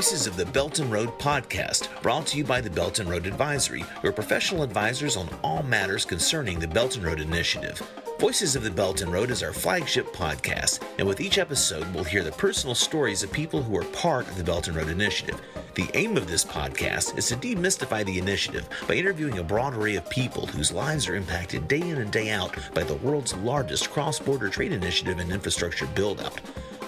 Voices of the Belt and Road podcast, brought to you by the Belt and Road Advisory, your professional advisors on all matters concerning the Belt and Road Initiative. Voices of the Belt and Road is our flagship podcast, and with each episode, we'll hear the personal stories of people who are part of the Belt and Road Initiative. The aim of this podcast is to demystify the initiative by interviewing a broad array of people whose lives are impacted day in and day out by the world's largest cross border trade initiative and infrastructure build out.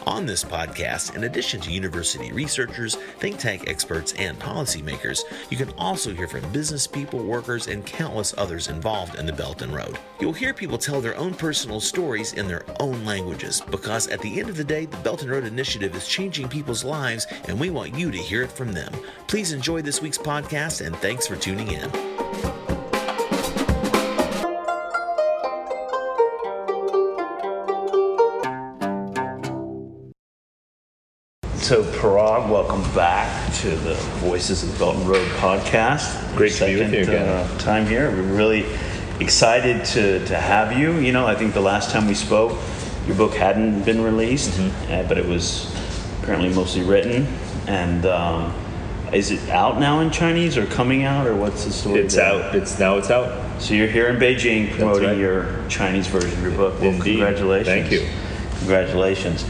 On this podcast, in addition to university researchers, think tank experts, and policymakers, you can also hear from business people, workers, and countless others involved in the Belt and Road. You'll hear people tell their own personal stories in their own languages because at the end of the day, the Belt and Road Initiative is changing people's lives, and we want you to hear it from them. Please enjoy this week's podcast, and thanks for tuning in. So, Parag, welcome back to the Voices of the Belt and Road podcast. Great to be with you again. Uh, time here. We're really excited to, to have you. You know, I think the last time we spoke, your book hadn't been released, Mm-hmm. uh, but it was apparently mostly written. And um, is it out now in Chinese or coming out, or what's the story? It's there? out. It's now. It's out. So you're here in Beijing promoting right. your Chinese version of your book. Well, Indeed. congratulations. Thank you. Congratulations.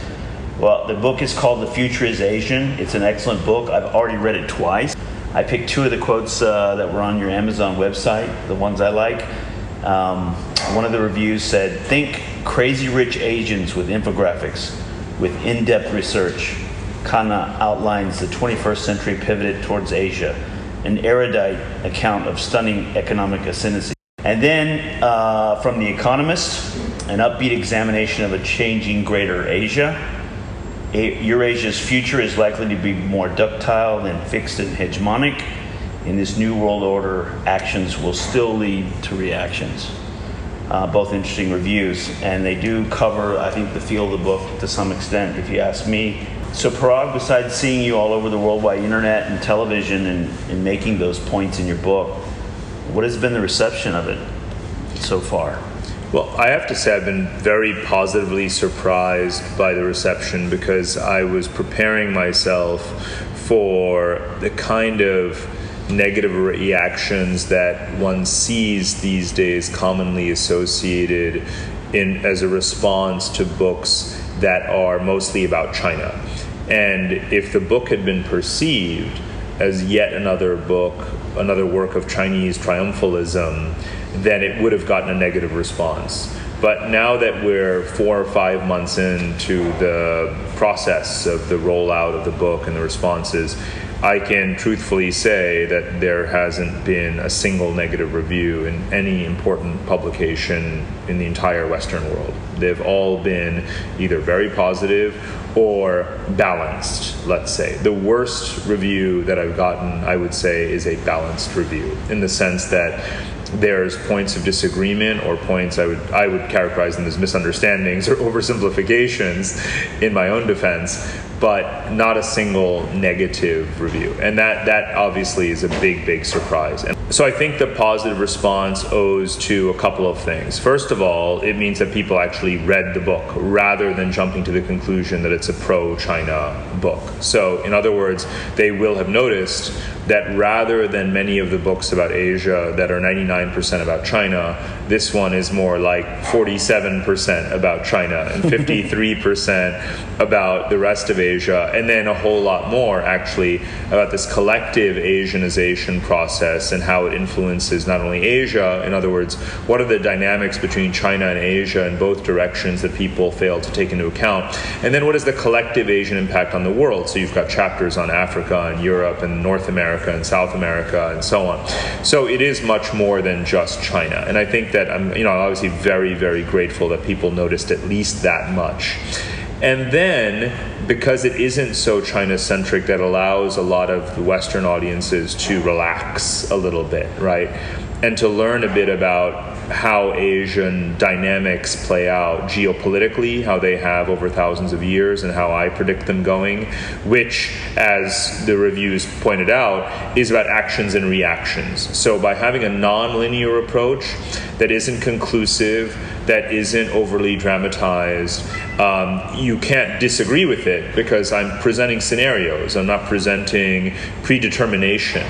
Well, the book is called The Future is Asian. It's an excellent book. I've already read it twice. I picked two of the quotes uh, that were on your Amazon website, the ones I like. Um, one of the reviews said, Think crazy rich Asians with infographics, with in depth research. Khanna outlines the 21st century pivoted towards Asia, an erudite account of stunning economic ascendancy. And then uh, from The Economist, an upbeat examination of a changing greater Asia. Eurasia's future is likely to be more ductile than fixed and hegemonic. In this new world order, actions will still lead to reactions. Uh, both interesting reviews, and they do cover, I think, the feel of the book to some extent, if you ask me. So, Parag, besides seeing you all over the worldwide internet and television and, and making those points in your book, what has been the reception of it so far? Well, I have to say I've been very positively surprised by the reception because I was preparing myself for the kind of negative reactions that one sees these days commonly associated in as a response to books that are mostly about China. And if the book had been perceived as yet another book, another work of Chinese triumphalism, then it would have gotten a negative response. But now that we're four or five months into the process of the rollout of the book and the responses, I can truthfully say that there hasn't been a single negative review in any important publication in the entire Western world. They've all been either very positive or balanced, let's say. The worst review that I've gotten, I would say, is a balanced review in the sense that there's points of disagreement or points I would I would characterize them as misunderstandings or oversimplifications in my own defense, but not a single negative review. And that that obviously is a big big surprise. And so I think the positive response owes to a couple of things. First of all, it means that people actually read the book rather than jumping to the conclusion that it's a pro-China book. So in other words, they will have noticed that rather than many of the books about Asia that are 99% about China, this one is more like 47% about China and 53% about the rest of Asia, and then a whole lot more actually about this collective Asianization process and how it influences not only Asia, in other words, what are the dynamics between China and Asia in both directions that people fail to take into account, and then what is the collective Asian impact on the world? So you've got chapters on Africa and Europe and North America and South America and so on. So it is much more than just China, and I think that I'm, you know, obviously very, very grateful that people noticed at least that much. And then, because it isn't so China centric, that allows a lot of Western audiences to relax a little bit, right? And to learn a bit about how Asian dynamics play out geopolitically, how they have over thousands of years, and how I predict them going, which, as the reviews pointed out, is about actions and reactions. So, by having a non linear approach that isn't conclusive, that isn't overly dramatized. Um, you can't disagree with it because I'm presenting scenarios. I'm not presenting predetermination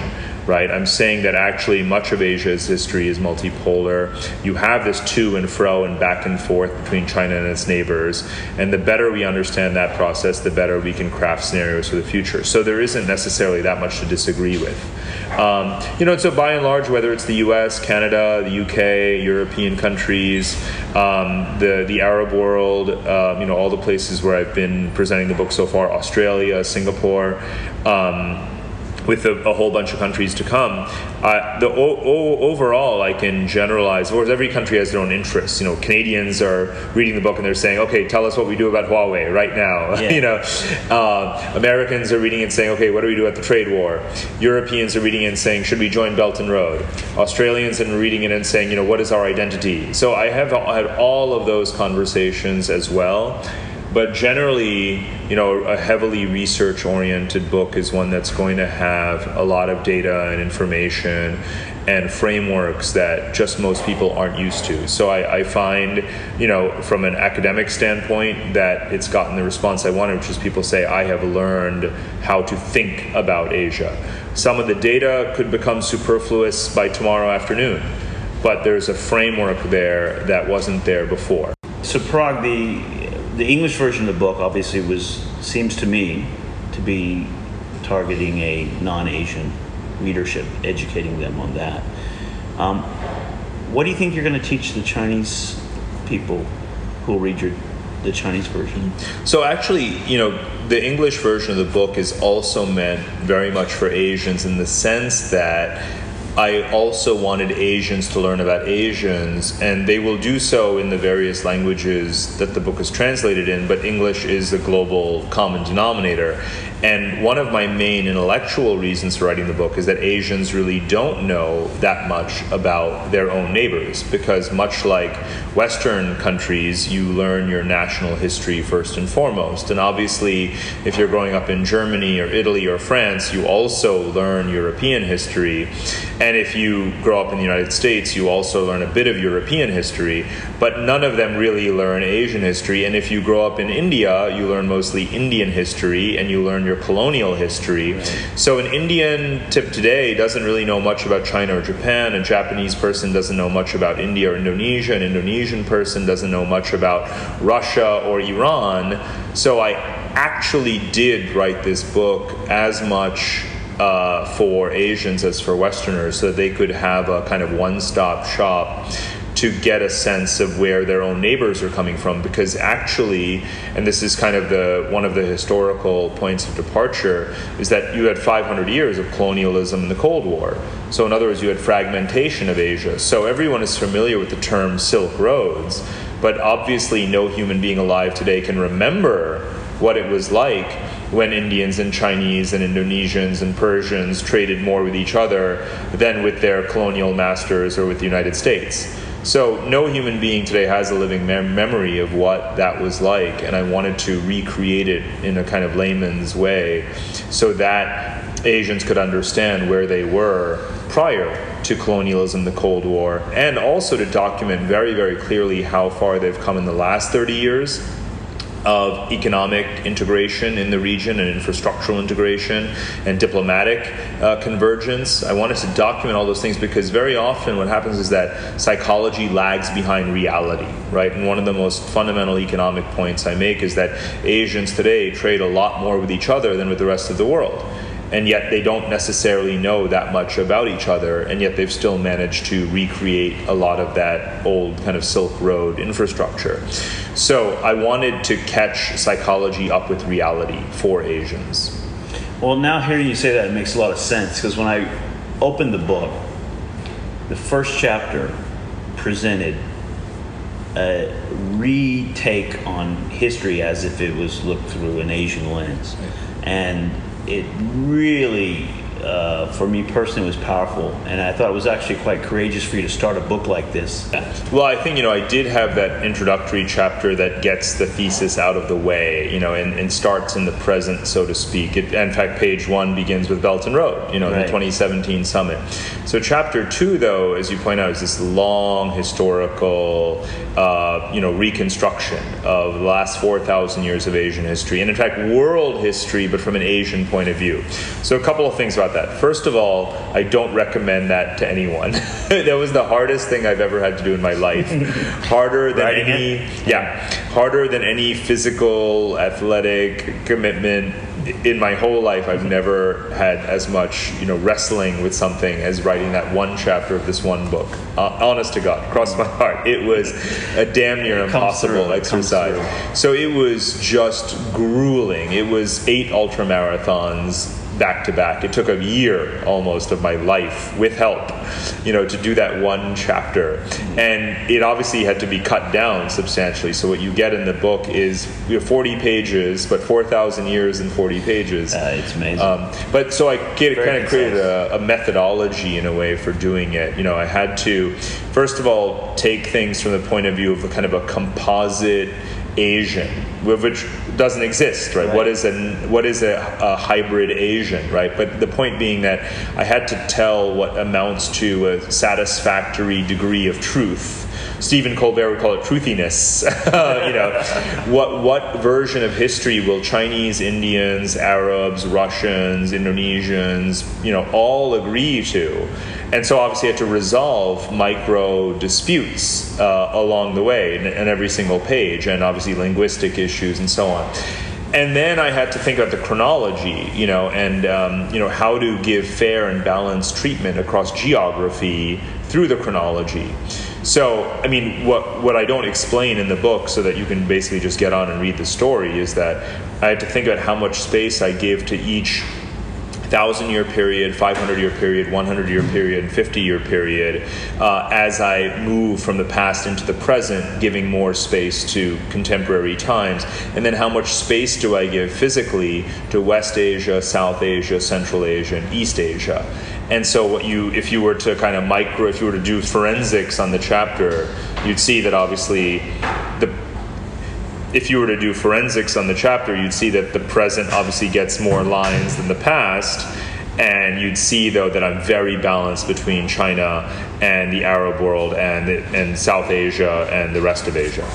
right? I'm saying that actually much of Asia's history is multipolar. You have this to and fro and back and forth between China and its neighbors. And the better we understand that process, the better we can craft scenarios for the future. So there isn't necessarily that much to disagree with. Um, you know, so by and large, whether it's the U.S., Canada, the UK, European countries, um, the the Arab world, uh, you know, all the places where I've been presenting the book so far, Australia, Singapore. Um, with a, a, whole bunch of countries to come. Uh, the o- o- overall, I can generalize. Of course, every country has their own interests. You know, Canadians are reading the book and they're saying, "Okay, tell us what we do about Huawei right now." Yeah. you know, uh, Americans are reading and saying, "Okay, what do we do at the trade war?" Europeans are reading and saying, "Should we join Belt and Road?" Australians are reading it and saying, "You know, what is our identity?" So I have had all of those conversations as well but generally, you know, a heavily research oriented book is one that's going to have a lot of data and information and frameworks that just most people aren't used to. So I, I, find, you know, from an academic standpoint, that it's gotten the response I wanted, which is people say, I have learned how to think about Asia. Some of the data could become superfluous by tomorrow afternoon, but there's a framework there that wasn't there before. So, Parag, the the English version of the book obviously was seems to me to be targeting a non-Asian readership, educating them on that. Um, what do you think you're going to teach the Chinese people who will read your the Chinese version? So actually, you know, the English version of the book is also meant very much for Asians in the sense that I also wanted Asians to learn about Asians, and they will do so in the various languages that the book is translated in, but English is the global common denominator. And one of my main intellectual reasons for writing the book is that Asians really don't know that much about their own neighbors, because much like Western countries, you learn your national history first and foremost. And obviously, if you're growing up in Germany or Italy or France, you also learn European history. And if you grow up in the United States, you also learn a bit of European history, but none of them really learn Asian history. And if you grow up in India, you learn mostly Indian history and you learn your colonial history. So an Indian tip today doesn't really know much about China or Japan, a Japanese person doesn't know much about India or Indonesia, an Indonesian person doesn't know much about Russia or Iran. So I actually did write this book as much uh, for Asians as for Westerners so that they could have a kind of one stop shop to get a sense of where their own neighbors are coming from because actually and this is kind of the one of the historical points of departure is that you had 500 years of colonialism in the cold war so in other words you had fragmentation of asia so everyone is familiar with the term silk roads but obviously no human being alive today can remember what it was like when Indians and Chinese and Indonesians and Persians traded more with each other than with their colonial masters or with the United States. So no human being today has a living mem- memory of what that was like, and I wanted to recreate it in a kind of layman's way so that Asians could understand where they were prior to colonialism, the Cold War, and also to document very, very clearly how far they've come in the last 30 years of economic integration in the region and infrastructural integration and diplomatic uh, convergence. I wanted to document all those things because very often what happens is that psychology lags behind reality, right? And one of the most fundamental economic points I make is that Asians today trade a lot more with each other than with the rest of the world and yet they don't necessarily know that much about each other, and yet they've still managed to recreate a lot of that old kind of Silk Road infrastructure. So I wanted to catch psychology up with reality for Asians. Well, now hearing you say that, it makes a lot of sense because when I opened the book, the first chapter presented a retake on history as if it was looked through an Asian lens. And it really uh, for me personally was powerful, and I thought it was actually quite courageous for you to start a book like this. Well, I think you know I did have that introductory chapter that gets the thesis out of the way, you know, and, and starts in the present, so to speak. It, in fact, page one begins with Belt and Road, you know, right. the 2017 summit. So chapter two, though, as you point out, is this long historical, uh, you know, reconstruction of the last 4,000 years of Asian history, and in fact, world history, but from an Asian point of view. So a couple of things about that. First of all, I don't recommend that to anyone. that was the hardest thing I've ever had to do in my life. harder than any, it? yeah, harder than any physical, athletic commitment in my whole life, I've never had as much, you know, wrestling with something as writing that one chapter of this one book. Uh, honest to God, across my heart, it was a damn near impossible through, exercise. So it was just grueling. It was eight ultra marathons back to back. It took a year almost of my life with help, you know, to do that one chapter. And it obviously had to be cut down substantially. So what you get in the book is you know, 40 pages, but 4,000 years in 40 pages. Uh, it's amazing. Um, but so I kind of created a, a methodology in a way for doing it. You know, I had to, first of all, take things from the point of view of a kind of a composite Asian, which doesn't exist, right? right. What is a what is a, a, hybrid Asian, right? But the point being that I had to tell what amounts to a satisfactory degree of truth. Stephen Colbert would call it truthiness. you know, what what version of history will Chinese, Indians, Arabs, Russians, Indonesians, you know, all agree to? And so obviously I had to resolve micro disputes uh, along the way in, in every single page, and obviously linguistic issues and so on and then I had to think about the chronology, you know, and um, you know how to give fair and balanced treatment across geography through the chronology. So, I mean, what what I don't explain in the book, so that you can basically just get on and read the story, is that I had to think about how much space I give to each thousand year period, 500 year period, 100 year period, 50 year period, uh, as I move from the past into the present, giving more space to contemporary times. And then how much space do I give physically to West Asia, South Asia, Central Asia, and East Asia? And so, what you, if you were to kind of micro, if you were to do forensics on the chapter, you'd see that obviously the if you were to do forensics on the chapter, you'd see that the present obviously gets more lines than the past. And you'd see, though, that I'm very balanced between China and the Arab world and, and South Asia and the rest of Asia.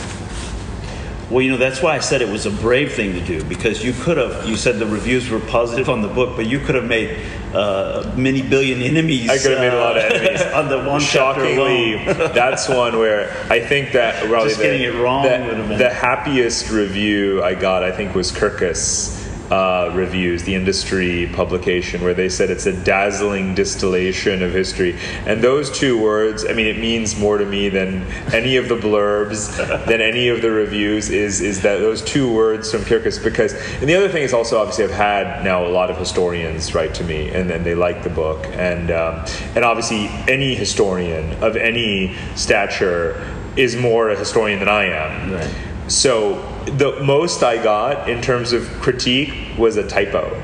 Well, you know, that's why I said it was a brave thing to do because you could have, you said the reviews were positive on the book, but you could have made uh, many billion enemies. I could have made a lot of enemies. on the one Shockingly, that's one where I think that probably Just getting it wrong the, the happiest review I got, I think, was Kirkus uh, reviews, the industry publication, where they said it's a dazzling distillation of history. And those two words, I mean, it means more to me than any of the blurbs, than any of the reviews, is, is that those two words from Kirkus. Because, and the other thing is also, obviously, I've had now a lot of historians write to me, and then they like the book. And, um, and obviously, any historian of any stature is more a historian than I am. Right. So the most I got in terms of critique was a typo.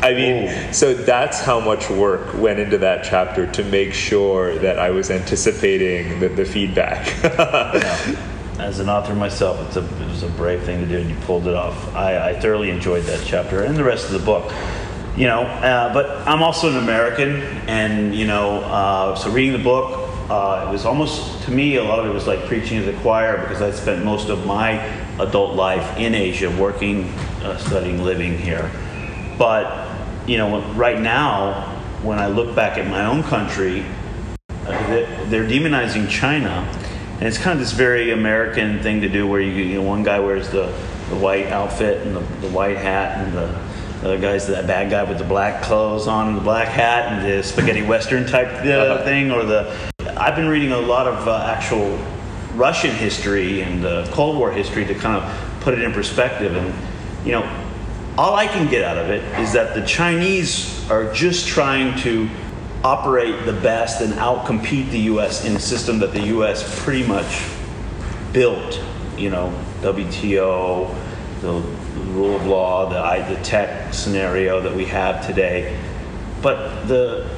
I mean, Ooh. so that's how much work went into that chapter to make sure that I was anticipating the, the feedback. yeah. As an author myself, it's a, it was a brave thing to do, and you pulled it off. I, I thoroughly enjoyed that chapter and the rest of the book. You know, uh, but I'm also an American, and you know, uh, so reading the book, uh, it was almost to me a lot of it was like preaching to the choir because I spent most of my adult life in Asia, working, uh, studying, living here. But you know, right now, when I look back at my own country, uh, they're demonizing China, and it's kind of this very American thing to do, where you, you know, one guy wears the, the white outfit and the, the white hat, and the the other guy's that bad guy with the black clothes on and the black hat and the spaghetti western type uh, thing, or the I've been reading a lot of uh, actual Russian history and uh, Cold War history to kind of put it in perspective. And, you know, all I can get out of it is that the Chinese are just trying to operate the best and outcompete the U.S. in a system that the U.S. pretty much built. You know, WTO, the rule of law, the, the tech scenario that we have today but the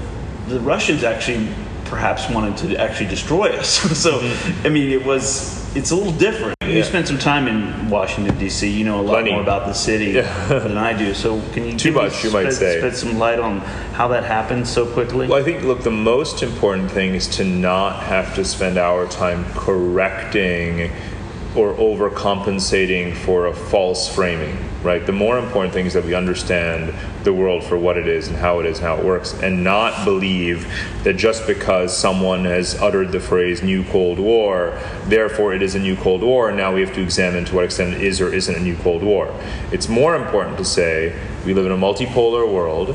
the Russians actually perhaps wanted to actually destroy us. so, mm-hmm. I mean, it was it's a little different. Yeah. You spent some time in Washington D.C. You know a lot Plenty. more about the city yeah. than I do. So, can you too much? You might say shed some light on how that happened so quickly. Well, I think look, the most important thing is to not have to spend our time correcting or overcompensating for a false framing, right? The more important thing is that we understand the world for what it is and how it is, and how it works, and not believe that just because someone has uttered the phrase new Cold War, therefore it is a new Cold War, and now we have to examine to what extent it is or isn't a new Cold War. It's more important to say we live in a multipolar world,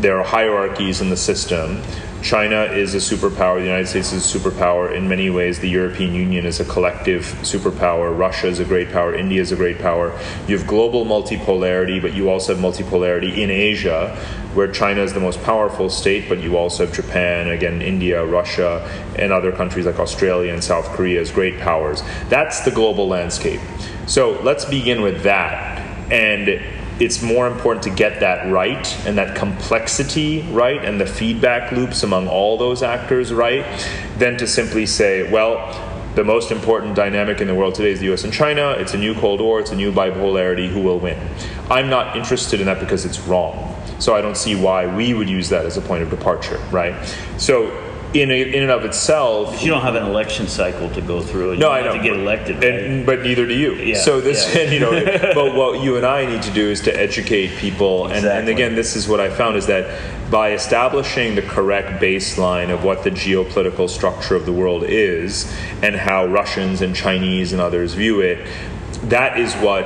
there are hierarchies in the system China is a superpower, the United States is a superpower. In many ways, the European Union is a collective superpower. Russia is a great power. India is a great power. You have global multipolarity, but you also have multipolarity in Asia, where China is the most powerful state, but you also have Japan, again, India, Russia, and other countries like Australia and South Korea as great powers. That's the global landscape. So let's begin with that. And it's more important to get that right and that complexity right and the feedback loops among all those actors right than to simply say, well, the most important dynamic in the world today is the US and China. It's a new Cold War, it's a new bipolarity. Who will win? I'm not interested in that because it's wrong. So I don't see why we would use that as a point of departure, right? So in, a, in and of itself. You don't have an election cycle to go through. And no, I know. To get elected, right? and, but neither do you. Yeah, so this, yeah. you know, but what you and I need to do is to educate people. Exactly. And, and again, this is what I found is that by establishing the correct baseline of what the geopolitical structure of the world is and how Russians and Chinese and others view it, that is what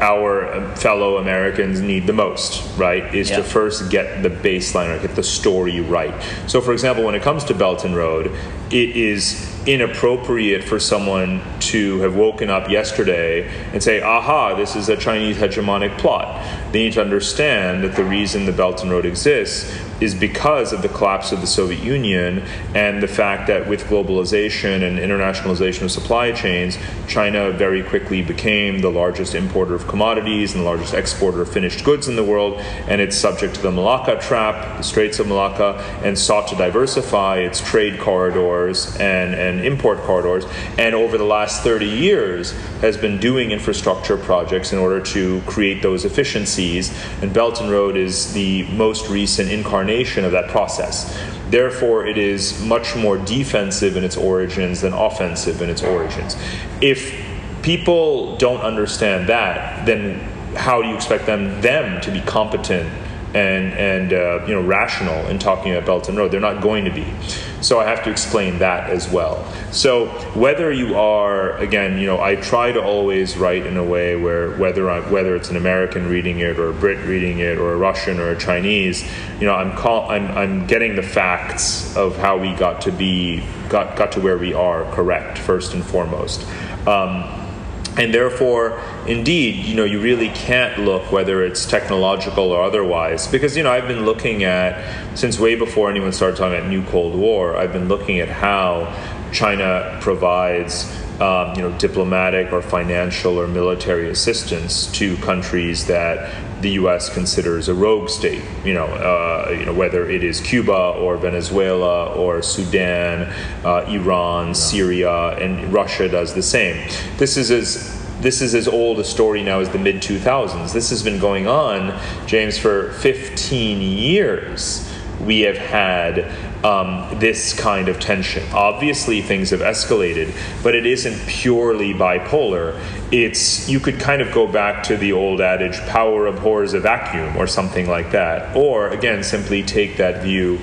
our fellow Americans need the most, right? Is yeah. to first get the baseline or get the story right. So, for example, when it comes to Belt and Road, it is inappropriate for someone to have woken up yesterday and say, aha, this is a Chinese hegemonic plot. They need to understand that the reason the Belt and Road exists is because of the collapse of the Soviet Union and the fact that with globalization and internationalization of supply chains, China very quickly became the largest importer of commodities and the largest exporter of finished goods in the world, and it's subject to the Malacca trap, the Straits of Malacca, and sought to diversify its trade corridors and, and import corridors, and over the last 30 years has been doing infrastructure projects in order to create those efficiencies, and Belt and Road is the most recent incarnation incarnation of that process. Therefore, it is much more defensive in its origins than offensive in its origins. If people don't understand that, then how do you expect them them to be competent and and uh, you know rational in talking about Belt and Road. They're not going to be. So I have to explain that as well. So whether you are again, you know, I try to always write in a way where whether I, whether it's an American reading it or a Brit reading it or a Russian or a Chinese, you know, I'm call, I'm I'm getting the facts of how we got to be got got to where we are correct first and foremost. Um, and therefore indeed you know you really can't look whether it's technological or otherwise. Because you know i've been looking at since way before anyone started talking about new cold war i've been looking at how china provides um, you know, diplomatic or financial or military assistance to countries that the U.S. considers a rogue state. You know, uh, you know whether it is Cuba or Venezuela or Sudan, uh, Iran, Syria, and Russia does the same. This is as this is as old a story now as the mid 2000s. This has been going on, James, for 15 years. We have had um, this kind of tension. Obviously, things have escalated, but it isn't purely bipolar. It's you could kind of go back to the old adage, "Power abhors a vacuum," or something like that, or again, simply take that view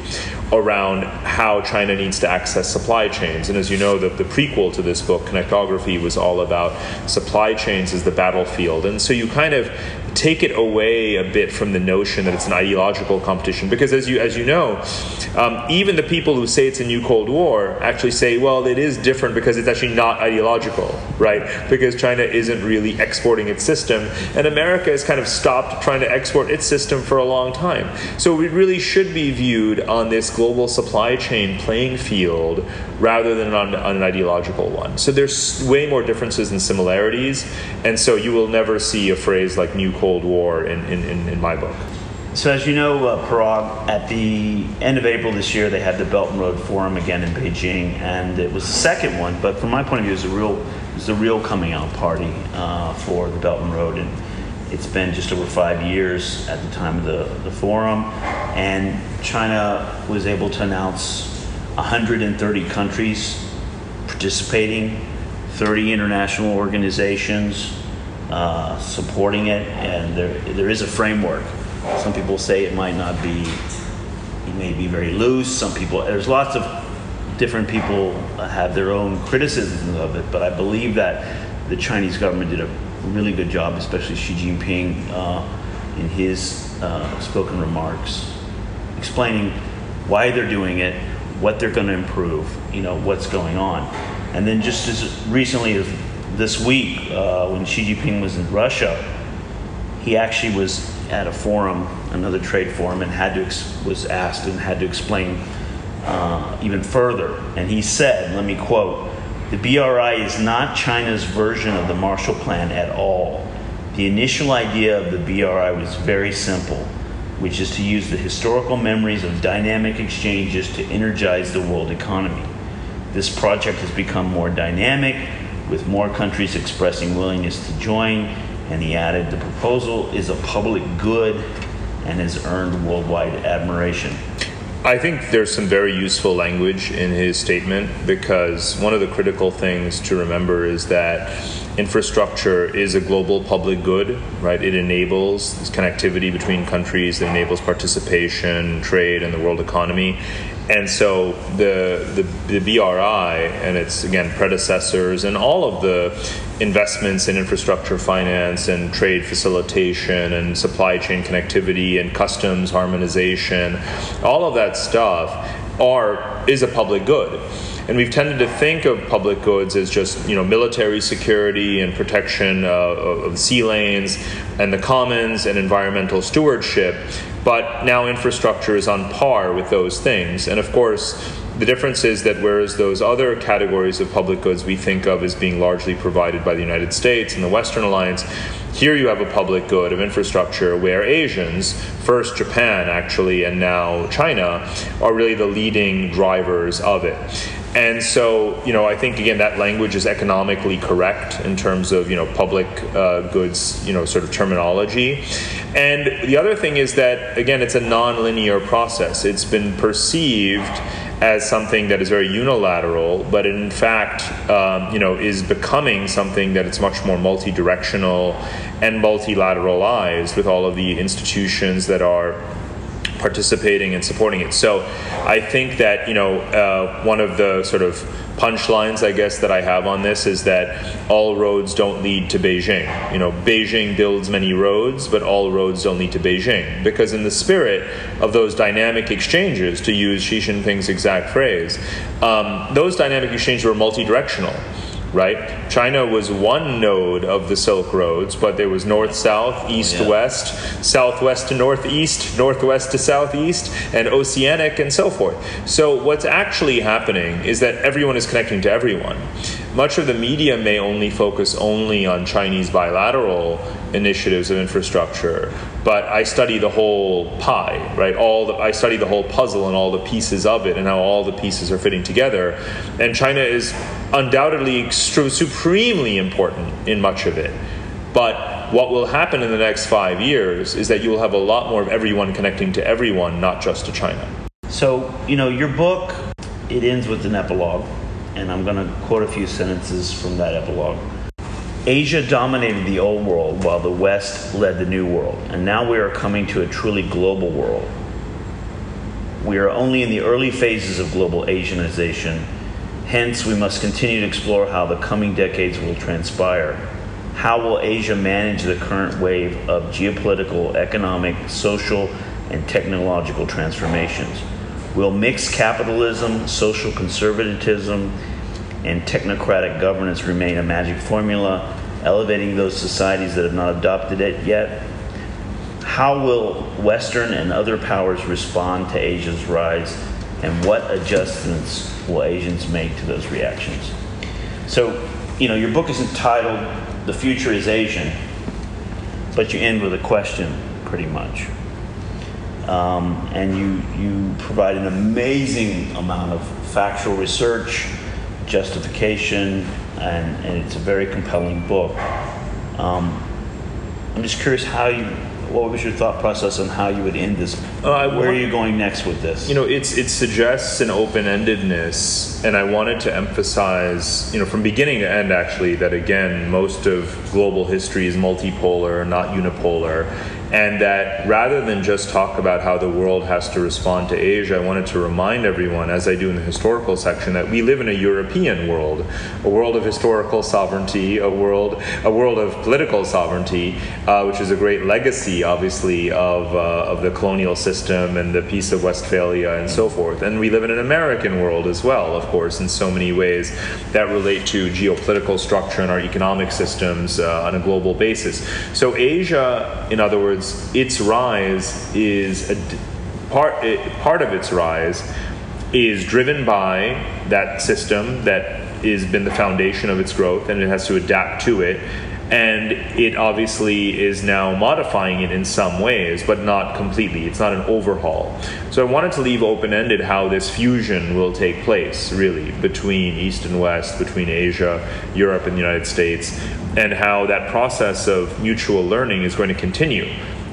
around how China needs to access supply chains. And as you know, the, the prequel to this book, Connectography, was all about supply chains as the battlefield. And so you kind of take it away a bit from the notion that it's an ideological competition because as you as you know um, even the people who say it's a new cold war actually say well it is different because it's actually not ideological right because china isn't really exporting its system and america has kind of stopped trying to export its system for a long time so it really should be viewed on this global supply chain playing field rather than on, on an ideological one so there's way more differences than similarities and so you will never see a phrase like new cold Cold War in, in, in, in my book. So, as you know, uh, Parag, at the end of April this year, they had the Belt and Road Forum again in Beijing, and it was the second one. But from my point of view, it was a real, it was a real coming out party uh, for the Belt and Road, and it's been just over five years at the time of the, the forum, and China was able to announce 130 countries participating, 30 international organizations uh, supporting it, and there, there is a framework. Some people say it might not be, it may be very loose. Some people, there's lots of different people have their own criticisms of it, but I believe that the Chinese government did a really good job, especially Xi Jinping uh, in his uh, spoken remarks, explaining why they're doing it, what they're going to improve, you know, what's going on. And then just as recently as this week, uh, when Xi Jinping was in Russia, he actually was at a forum, another trade forum, and had to ex- was asked and had to explain uh, even further. And he said, let me quote, the BRI is not China's version of the Marshall Plan at all. The initial idea of the BRI was very simple which is to use the historical memories of dynamic exchanges to energize the world economy. This project has become more dynamic, with more countries expressing willingness to join, and he added the proposal is a public good and has earned worldwide admiration. I think there's some very useful language in his statement because one of the critical things to remember is that infrastructure is a global public good, right? It enables this connectivity between countries, it enables participation, trade, and the world economy. And so the, the, the BRI and its, again, predecessors and all of the investments in infrastructure finance and trade facilitation and supply chain connectivity and customs harmonization, all of that stuff are, is a public good and we've tended to think of public goods as just you know military security and protection uh, of sea lanes and the commons and environmental stewardship. But now infrastructure is on par with those things, and of course. The difference is that whereas those other categories of public goods we think of as being largely provided by the United States and the Western Alliance, here you have a public good of infrastructure where Asians, first Japan actually, and now China, are really the leading drivers of it. And so, you know, I think again that language is economically correct in terms of you know public uh, goods, you know, sort of terminology. And the other thing is that again, it's a non-linear process. It's been perceived as something that is very unilateral, but in fact, um, you know, is becoming something that it's much more multi-directional and multilateralized with all of the institutions that are participating and supporting it. So I think that, you know, uh, one of the sort of punchlines, I guess, that I have on this is that all roads don't lead to Beijing. You know, Beijing builds many roads, but all roads don't lead to Beijing. Because in the spirit of those dynamic exchanges, to use Xi Jinping's exact phrase, um, those dynamic exchanges were multi-directional right? China was one node of the Silk Roads, but there was north south, east yeah. west, southwest to northeast, northwest to southeast, and oceanic, and so forth. So, what's actually happening is that everyone is connecting to everyone. Much of the media may only focus only on Chinese bilateral initiatives of infrastructure, but I study the whole pie, right? All the, I study the whole puzzle and all the pieces of it and how all the pieces are fitting together. And China is undoubtedly supremely important in much of it. But what will happen in the next five years is that you will have a lot more of everyone connecting to everyone, not just to China. So, you know, your book, it ends with an epilogue, and I'm going to quote a few sentences from that epilogue. Asia dominated the old world while the West led the new world, and now we are coming to a truly global world. We are only in the early phases of global Asianization, hence, we must continue to explore how the coming decades will transpire. How will Asia manage the current wave of geopolitical, economic, social, and technological transformations? Will mixed capitalism, social conservatism, and technocratic governance remain a magic formula, elevating those societies that have not adopted it yet? How will Western and other powers respond to Asia's rise, and what adjustments will Asians make to those reactions? So, you know, your book is entitled The Future is Asian, but you end with a question pretty much. um, and you you provide an amazing amount of factual research, justification, and, and it's a very compelling book. Um, I'm just curious how you what was your thought process on how you would end this? Uh, Where are you going next with this? You know, it's it suggests an open-endedness, and I wanted to emphasize, you know, from beginning to end, actually, that again, most of global history is multipolar, not unipolar, and that rather than just talk about how the world has to respond to Asia, I wanted to remind everyone, as I do in the historical section, that we live in a European world, a world of historical sovereignty, a world, a world of political sovereignty, uh, which is a great legacy, obviously, of uh, of the colonial system and the Peace of Westphalia and so forth. And we live in an American world as well, of course, in so many ways that relate to geopolitical structure and our economic systems uh, on a global basis. So Asia, in other words words, its rise is a part. Eh, part of its rise is driven by that system that has been the foundation of its growth, and it has to adapt to it. And it obviously is now modifying it in some ways, but not completely. It's not an overhaul. So I wanted to leave open ended how this fusion will take place, really, between East and West, between Asia, Europe, and the United States, and how that process of mutual learning is going to continue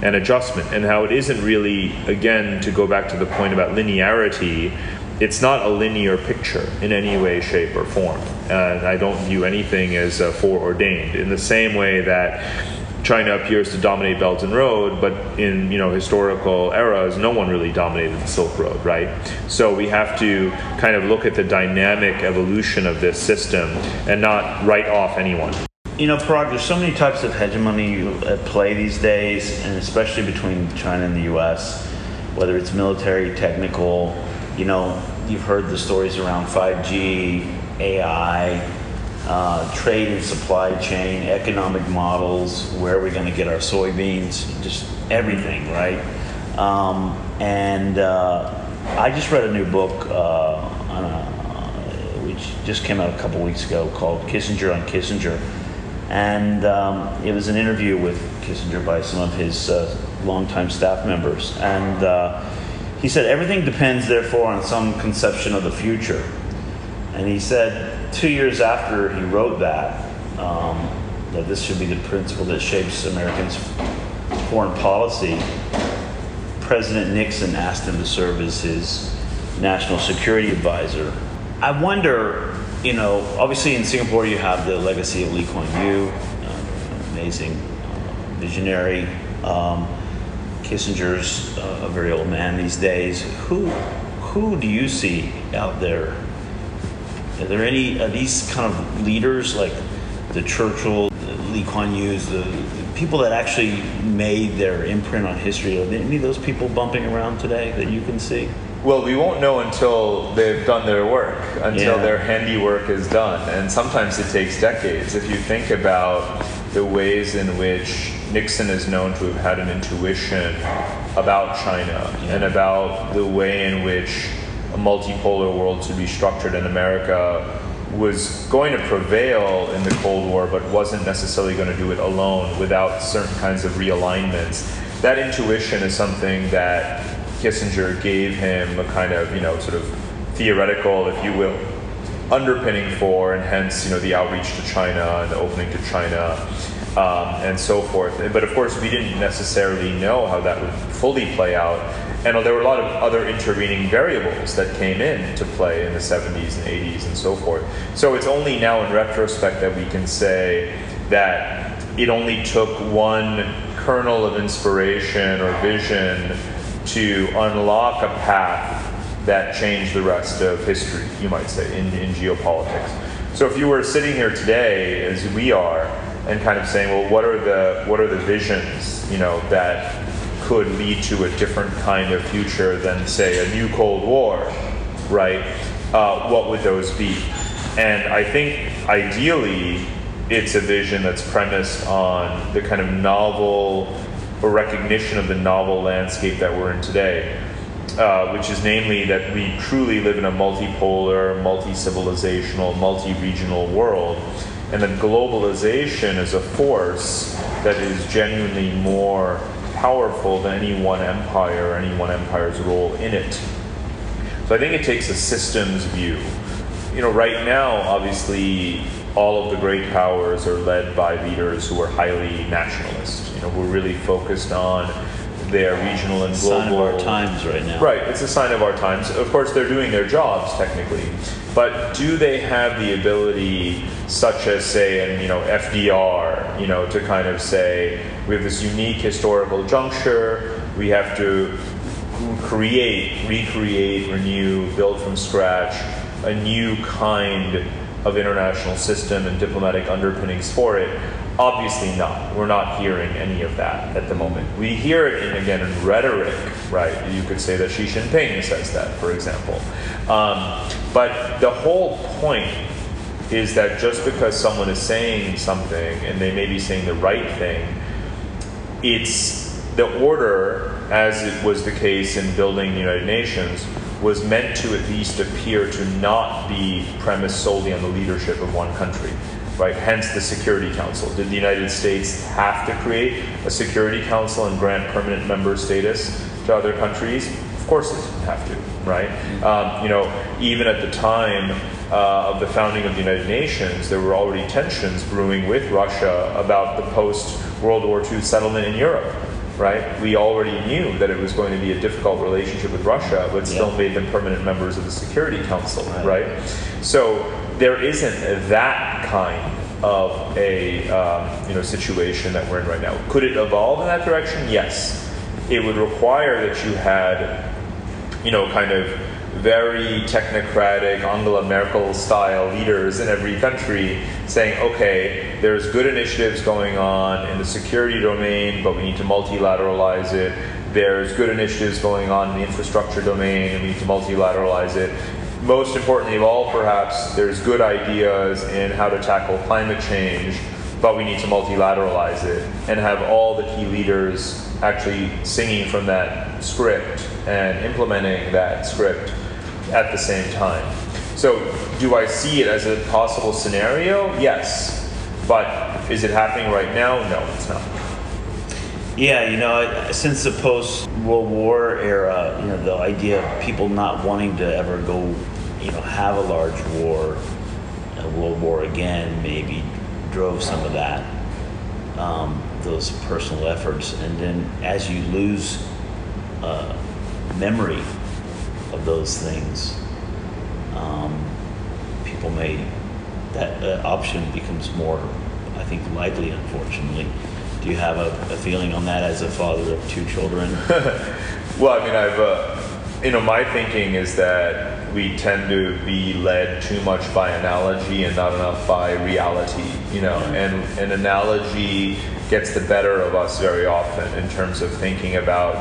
and adjustment, and how it isn't really, again, to go back to the point about linearity, it's not a linear picture in any way, shape, or form. And I don't view anything as uh, foreordained. In the same way that China appears to dominate Belt and Road, but in you know historical eras, no one really dominated the Silk Road, right? So we have to kind of look at the dynamic evolution of this system and not write off anyone. You know, Parag, there's so many types of hegemony at play these days, and especially between China and the U.S., whether it's military, technical. You know, you've heard the stories around 5G, AI, uh, trade and supply chain, economic models, where are we going to get our soybeans, just everything, right? Um, and uh, I just read a new book uh, a, which just came out a couple weeks ago called Kissinger on Kissinger and um, it was an interview with Kissinger by some of his uh, longtime staff members. And uh, he said, Everything depends, therefore, on some conception of the future. And he said, two years after he wrote that, um, that this should be the principle that shapes Americans' foreign policy, President Nixon asked him to serve as his national security advisor. I wonder you know, obviously in Singapore you have the legacy of Lee Kuan Yew, uh, amazing uh, visionary. Um, Kissinger's uh, a very old man these days. Who, who do you see out there? Are there any of these kind of leaders like the Churchill, the Lee Kuan Yew's, the, the people that actually made their imprint on history? Are any of those people bumping around today that you can see? Well, we won't know until they've done their work, until yeah. their handiwork is done. And sometimes it takes decades. If you think about the ways in which Nixon is known to have had an intuition about China yeah. and about the way in which a multipolar world should be structured in America was going to prevail in the Cold War, but wasn't necessarily going to do it alone without certain kinds of realignments. That intuition is something that Kissinger gave him a kind of, you know, sort of theoretical, if you will, underpinning for, and hence, you know, the outreach to China and the opening to China um, and so forth. But of course, we didn't necessarily know how that would fully play out. And there were a lot of other intervening variables that came in to play in the 70s and 80s and so forth. So it's only now in retrospect that we can say that it only took one kernel of inspiration or vision to unlock a path that changed the rest of history, you might say, in, in geopolitics. So if you were sitting here today, as we are, and kind of saying, well, what are the what are the visions, you know, that could lead to a different kind of future than, say, a new Cold War, right? Uh, what would those be? And I think ideally, it's a vision that's premised on the kind of novel a recognition of the novel landscape that we're in today, uh, which is namely that we truly live in a multipolar, multi civilizational, multi regional world, and that globalization is a force that is genuinely more powerful than any one empire or any one empire's role in it. So I think it takes a systems view. You know, right now, obviously, all of the great powers are led by leaders who are highly nationalist. Know, who are really focused on their regional and global. Sign of our times right now. Right, it's a sign of our times. Of course, they're doing their jobs technically, but do they have the ability, such as say, in you know FDR, you know, to kind of say we have this unique historical juncture, we have to create, recreate, renew, build from scratch a new kind of international system and diplomatic underpinnings for it Obviously not. We're not hearing any of that at the moment. We hear it in, again in rhetoric, right? You could say that Xi Jinping says that, for example. Um, but the whole point is that just because someone is saying something and they may be saying the right thing, it's the order, as it was the case in building the United Nations, was meant to at least appear to not be premised solely on the leadership of one country right? Hence the Security Council. Did the United States have to create a Security Council and grant permanent member status to other countries? Of course it didn't have to, right? Um, you know, even at the time uh, of the founding of the United Nations, there were already tensions brewing with Russia about the post World War II settlement in Europe. Right, we already knew that it was going to be a difficult relationship with Russia, but still yeah. made them permanent members of the Security Council. Right, right? so there isn't that kind of a um, you know situation that we're in right now. Could it evolve in that direction? Yes. It would require that you had you know kind of very technocratic Angela Merkel style leaders in every country saying, okay, there's good initiatives going on in the security domain, but we need to multilateralize it. There's good initiatives going on in the infrastructure domain, and we need to multilateralize it most importantly of all, perhaps, there's good ideas in how to tackle climate change, but we need to multilateralize it and have all the key leaders actually singing from that script and implementing that script at the same time. So, do I see it as a possible scenario? Yes. But is it happening right now? No, it's not. Yeah, you know, since the post World War era, you know, the idea of people not wanting to ever go, you know, have a large war, a world war again, maybe drove some of that, um, those personal efforts. And then as you lose uh, memory of those things, um, people may, that uh, option becomes more, I think, likely, unfortunately. Do you have a, a feeling on that as a father of two children? well, I mean, I've, uh, you know, my thinking is that we tend to be led too much by analogy and not enough by reality, you know, and an analogy gets the better of us very often in terms of thinking about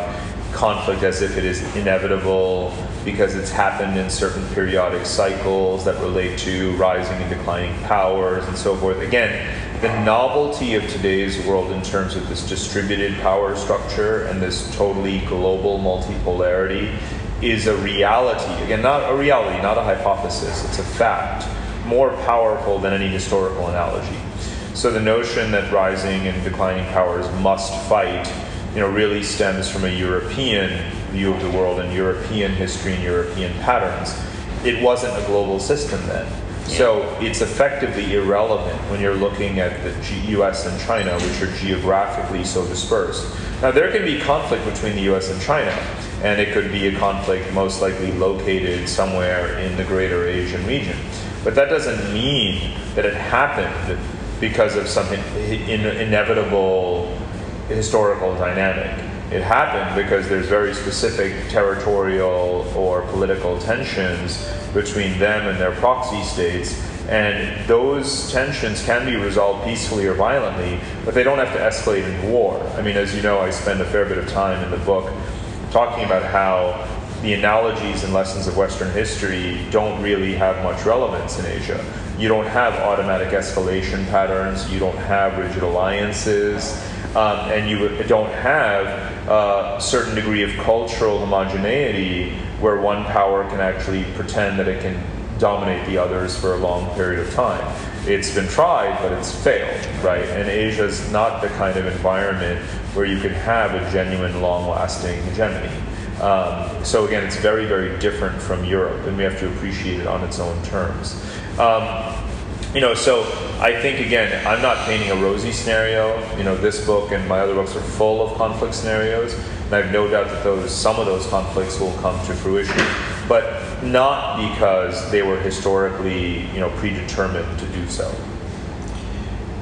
conflict as if it is inevitable because it's happened in certain periodic cycles that relate to rising and declining powers and so forth. Again, the novelty of today's world in terms of this distributed power structure and this totally global multipolarity is a reality. Again, not a reality, not a hypothesis, it's a fact, more powerful than any historical analogy. So the notion that rising and declining powers must fight, you know, really stems from a European view of the world and European history and European patterns. It wasn't a global system then. So it's effectively irrelevant when you're looking at the US and China, which are geographically so dispersed. Now, there can be conflict between the US and China, and it could be a conflict most likely located somewhere in the greater Asian region. But that doesn't mean that it happened because of some inevitable historical dynamic. It happened because there's very specific territorial or political tensions between them and their proxy states. And those tensions can be resolved peacefully or violently, but they don't have to escalate into war. I mean, as you know, I spend a fair bit of time in the book talking about how the analogies and lessons of Western history don't really have much relevance in Asia. You don't have automatic escalation patterns, you don't have rigid alliances, um, and you don't have a certain degree of cultural homogeneity where one power can actually pretend that it can dominate the others for a long period of time. It's been tried, but it's failed, right? And Asia is not the kind of environment where you can have a genuine, long-lasting hegemony. Um, so again, it's very, very different from Europe, and we have to appreciate it on its own terms. Um, you know, so I think again, I'm not painting a rosy scenario. You know, this book and my other books are full of conflict scenarios, and I have no doubt that those some of those conflicts will come to fruition, but not because they were historically, you know, predetermined to do so.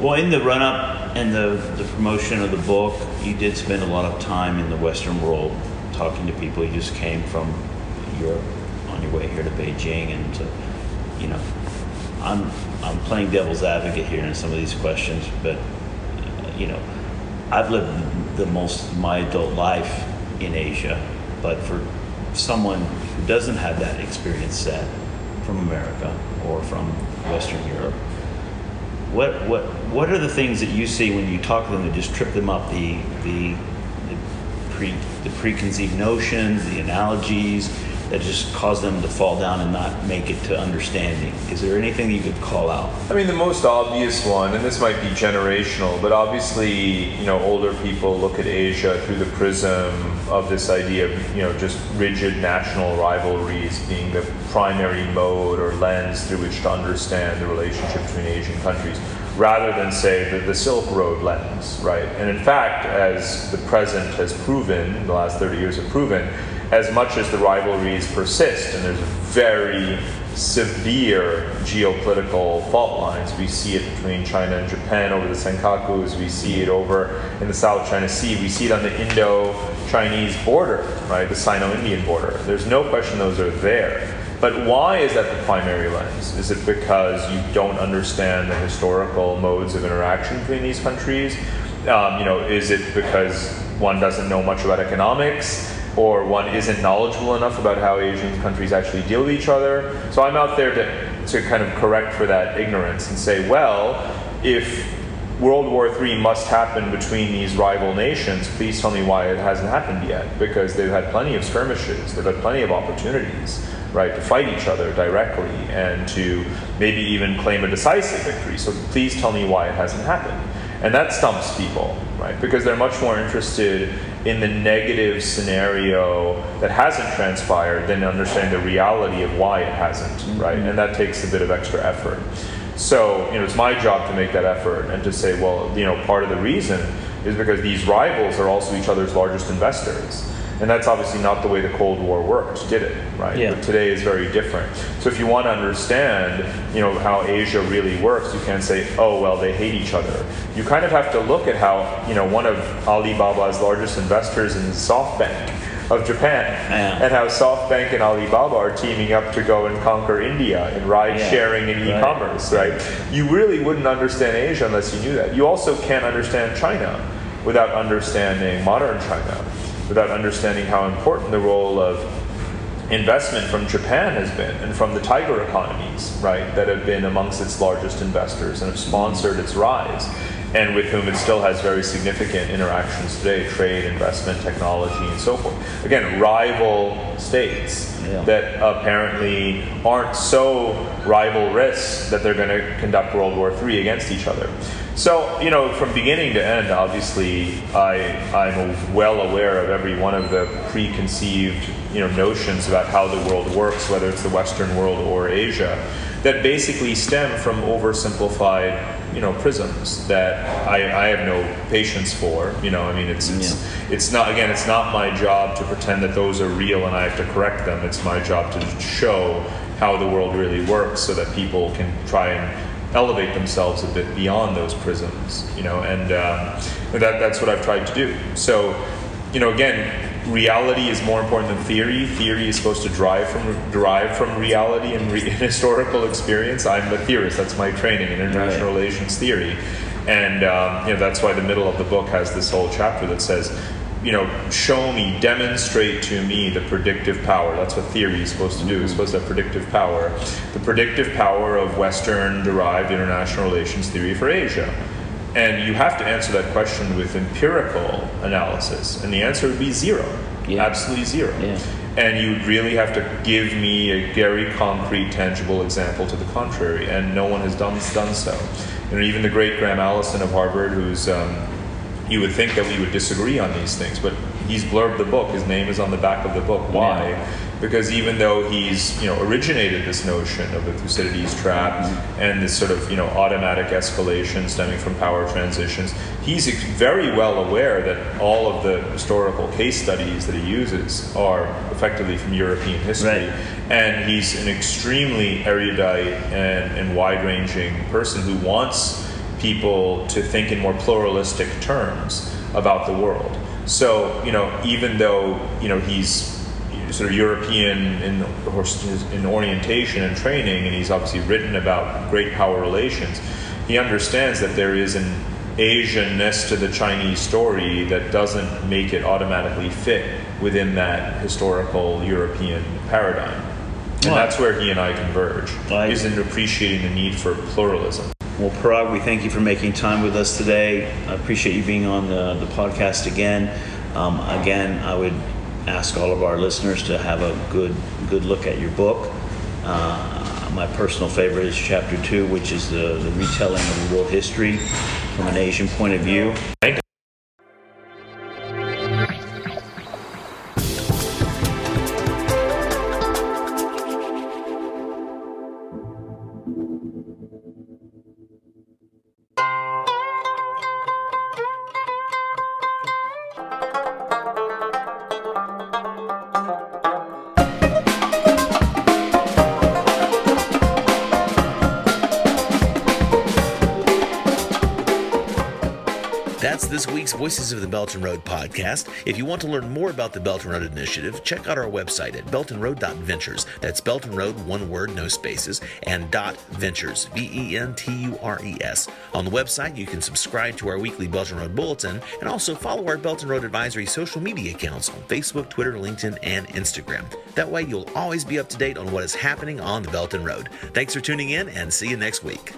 Well, in the run up and the, the promotion of the book, you did spend a lot of time in the Western world talking to people. You just came from Europe on your way here to Beijing, and to, you know, I'm I'm playing devil's advocate here in some of these questions, but uh, you know, I've lived the most of my adult life in Asia, but for someone who doesn't have that experience set from America or from Western Europe, what what what are the things that you see when you talk to them that just trip them up? The the the, pre, the preconceived notions, the analogies that just cause them to fall down and not make it to understanding? Is there anything you could call out? I mean, the most obvious one, and this might be generational, but obviously, you know, older people look at Asia through the prism of this idea of, you know, just rigid national rivalries being the primary mode or lens through which to understand the relationship between Asian countries rather than say the, the Silk Road lens, right? And in fact, as the present has proven, the last 30 years have proven, as much as the rivalries persist, and there's very severe geopolitical fault lines. We see it between China and Japan over the Senkakus. We see it over in the South China Sea. We see it on the Indo-Chinese border, right, the Sino-Indian border. There's no question those are there. But why is that the primary lens? Is it because you don't understand the historical modes of interaction between these countries? Um, you know, is it because one doesn't know much about economics? Or one isn't knowledgeable enough about how Asian countries actually deal with each other. So I'm out there to, to kind of correct for that ignorance and say, well, if World War III must happen between these rival nations, please tell me why it hasn't happened yet. Because they've had plenty of skirmishes, they've had plenty of opportunities, right, to fight each other directly and to maybe even claim a decisive victory. So please tell me why it hasn't happened. And that stumps people, right? Because they're much more interested in the negative scenario that hasn't transpired than understand the reality of why it hasn't, mm-hmm. right? And that takes a bit of extra effort. So, you know, it's my job to make that effort and to say, well, you know, part of the reason is because these rivals are also each other's largest investors. And that's obviously not the way the Cold War worked, did it? Right. Yeah. But today is very different. So if you want to understand, you know, how Asia really works, you can't say, oh well, they hate each other. You kind of have to look at how, you know, one of Alibaba's largest investors in SoftBank of Japan, yeah. and how SoftBank and Alibaba are teaming up to go and conquer India in ride yeah. sharing and e-commerce, right. right? You really wouldn't understand Asia unless you knew that. You also can't understand China without understanding modern China without understanding how important the role of investment from Japan has been and from the tiger economies, right, that have been amongst its largest investors and have sponsored its rise, and with whom it still has very significant interactions today trade, investment, technology, and so forth. Again, rival states yeah. that apparently aren't so rivalrous that they're going to conduct World War III against each other. So, you know, from beginning to end, obviously, I, I'm well aware of every one of the preconceived, you know, notions about how the world works, whether it's the Western world or Asia, that basically stem from oversimplified, you know, prisms that I, I have no patience for. You know, I mean, it's, it's, yeah. it's not, again, it's not my job to pretend that those are real and I have to correct them. It's my job to show how the world really works so that people can try and elevate themselves a bit beyond those prisms, you know, and uh, that, that's what I've tried to do. So, you know, again, reality is more important than theory. Theory is supposed to drive from derive from reality and, re- historical experience. I'm a theorist. That's my training in international right. relations theory, and um, you know that's why the middle of the book has this whole chapter that says you know, show me, demonstrate to me the predictive power. That's what theory is supposed to do. It's supposed to have predictive power. The predictive power of Western derived international relations theory for Asia. And you have to answer that question with empirical analysis. And the answer would be zero. Yeah. Absolutely zero. Yeah. And you would really have to give me a very concrete, tangible example to the contrary. And no one has done, done so. And even the great Graham Allison of Harvard, who's um, you would think that we would disagree on these things, but he's blurbed the book. His name is on the back of the book. Why? Yeah. Because even though he's you know originated this notion of the Thucydides trap mm-hmm. and this sort of you know automatic escalation stemming from power transitions, he's very well aware that all of the historical case studies that he uses are effectively from European history, right. and he's an extremely erudite and, and wide-ranging person who wants people to think in more pluralistic terms about the world. So, you know, even though, you know, he's sort of European in, in orientation and training, and he's obviously written about great power relations, he understands that there is an Asianness to the Chinese story that doesn't make it automatically fit within that historical European paradigm. And well, that's where he and I converge, I, is in appreciating the need for pluralism. Well, Parag, we thank you for making time with us today. I appreciate you being on the, the podcast again. Um, again, I would ask all of our listeners to have a good good look at your book. Uh, my personal favorite is chapter two, which is the, the retelling of world history from an Asian point of view. Voices of the Belt and Road podcast. If you want to learn more about the Belt and Road Initiative, check out our website at beltandroad.ventures. That's Belt and Road, one word, no spaces, and dot ventures, V E N T U R E S. On the website, you can subscribe to our weekly Belt and Road bulletin and also follow our Belt and Road Advisory social media accounts on Facebook, Twitter, LinkedIn, and Instagram. That way, you'll always be up to date on what is happening on the Belt and Road. Thanks for tuning in and see you next week.